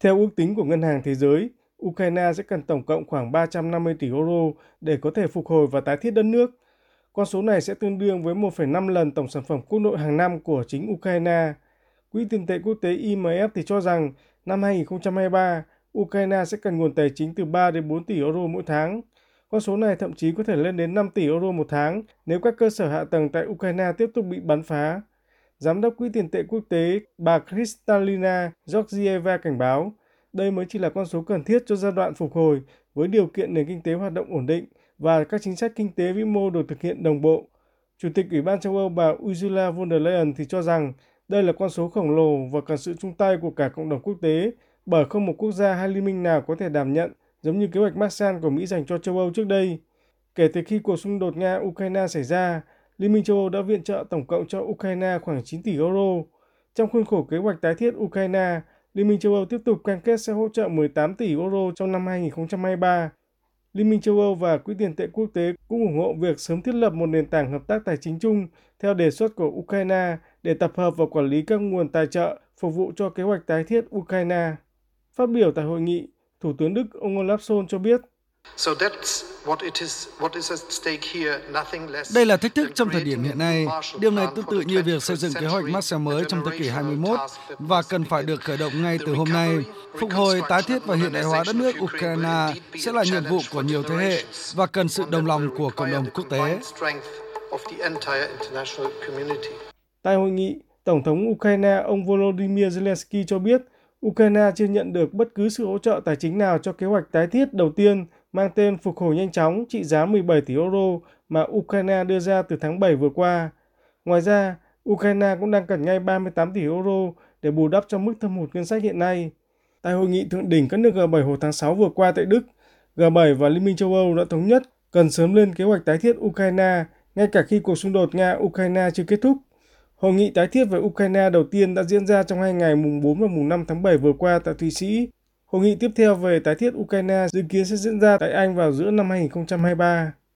Theo ước tính của Ngân hàng Thế giới, Ukraine sẽ cần tổng cộng khoảng 350 tỷ euro để có thể phục hồi và tái thiết đất nước. Con số này sẽ tương đương với 1,5 lần tổng sản phẩm quốc nội hàng năm của chính Ukraine. Quỹ tiền tệ quốc tế IMF thì cho rằng năm 2023, Ukraine sẽ cần nguồn tài chính từ 3 đến 4 tỷ euro mỗi tháng. Con số này thậm chí có thể lên đến 5 tỷ euro một tháng nếu các cơ sở hạ tầng tại Ukraine tiếp tục bị bắn phá. Giám đốc Quỹ tiền tệ quốc tế bà Kristalina Georgieva cảnh báo, đây mới chỉ là con số cần thiết cho giai đoạn phục hồi với điều kiện nền kinh tế hoạt động ổn định và các chính sách kinh tế vĩ mô được thực hiện đồng bộ. Chủ tịch Ủy ban châu Âu bà Ursula von der Leyen thì cho rằng đây là con số khổng lồ và cần sự chung tay của cả cộng đồng quốc tế bởi không một quốc gia hay liên minh nào có thể đảm nhận giống như kế hoạch Marshall của Mỹ dành cho châu Âu trước đây. Kể từ khi cuộc xung đột Nga-Ukraine xảy ra, Liên minh châu Âu đã viện trợ tổng cộng cho Ukraine khoảng 9 tỷ euro. Trong khuôn khổ kế hoạch tái thiết Ukraine, Liên minh châu Âu tiếp tục cam kết sẽ hỗ trợ 18 tỷ euro trong năm 2023. Liên minh châu Âu và Quỹ tiền tệ quốc tế cũng ủng hộ việc sớm thiết lập một nền tảng hợp tác tài chính chung theo đề xuất của Ukraine để tập hợp và quản lý các nguồn tài trợ phục vụ cho kế hoạch tái thiết Ukraine. Phát biểu tại hội nghị, Thủ tướng Đức ông Olaf Scholz cho biết đây là thách thức trong thời điểm hiện nay. Điều này tương tự như việc xây dựng kế hoạch Marshall mới trong thế kỷ 21 và cần phải được khởi động ngay từ hôm nay. Phục hồi, tái thiết và hiện đại hóa đất nước Ukraine sẽ là nhiệm vụ của nhiều thế hệ và cần sự đồng lòng của cộng đồng quốc tế. Tại hội nghị, Tổng thống Ukraine ông Volodymyr Zelensky cho biết Ukraine chưa nhận được bất cứ sự hỗ trợ tài chính nào cho kế hoạch tái thiết đầu tiên mang tên Phục hồi nhanh chóng trị giá 17 tỷ euro mà Ukraine đưa ra từ tháng 7 vừa qua. Ngoài ra, Ukraine cũng đang cần ngay 38 tỷ euro để bù đắp cho mức thâm hụt ngân sách hiện nay. Tại hội nghị thượng đỉnh các nước G7 hồi tháng 6 vừa qua tại Đức, G7 và Liên minh châu Âu đã thống nhất cần sớm lên kế hoạch tái thiết Ukraine ngay cả khi cuộc xung đột Nga-Ukraine chưa kết thúc. Hội nghị tái thiết với Ukraine đầu tiên đã diễn ra trong hai ngày mùng 4 và mùng 5 tháng 7 vừa qua tại Thụy Sĩ Hội nghị tiếp theo về tái thiết Ukraine dự kiến sẽ diễn ra tại Anh vào giữa năm 2023.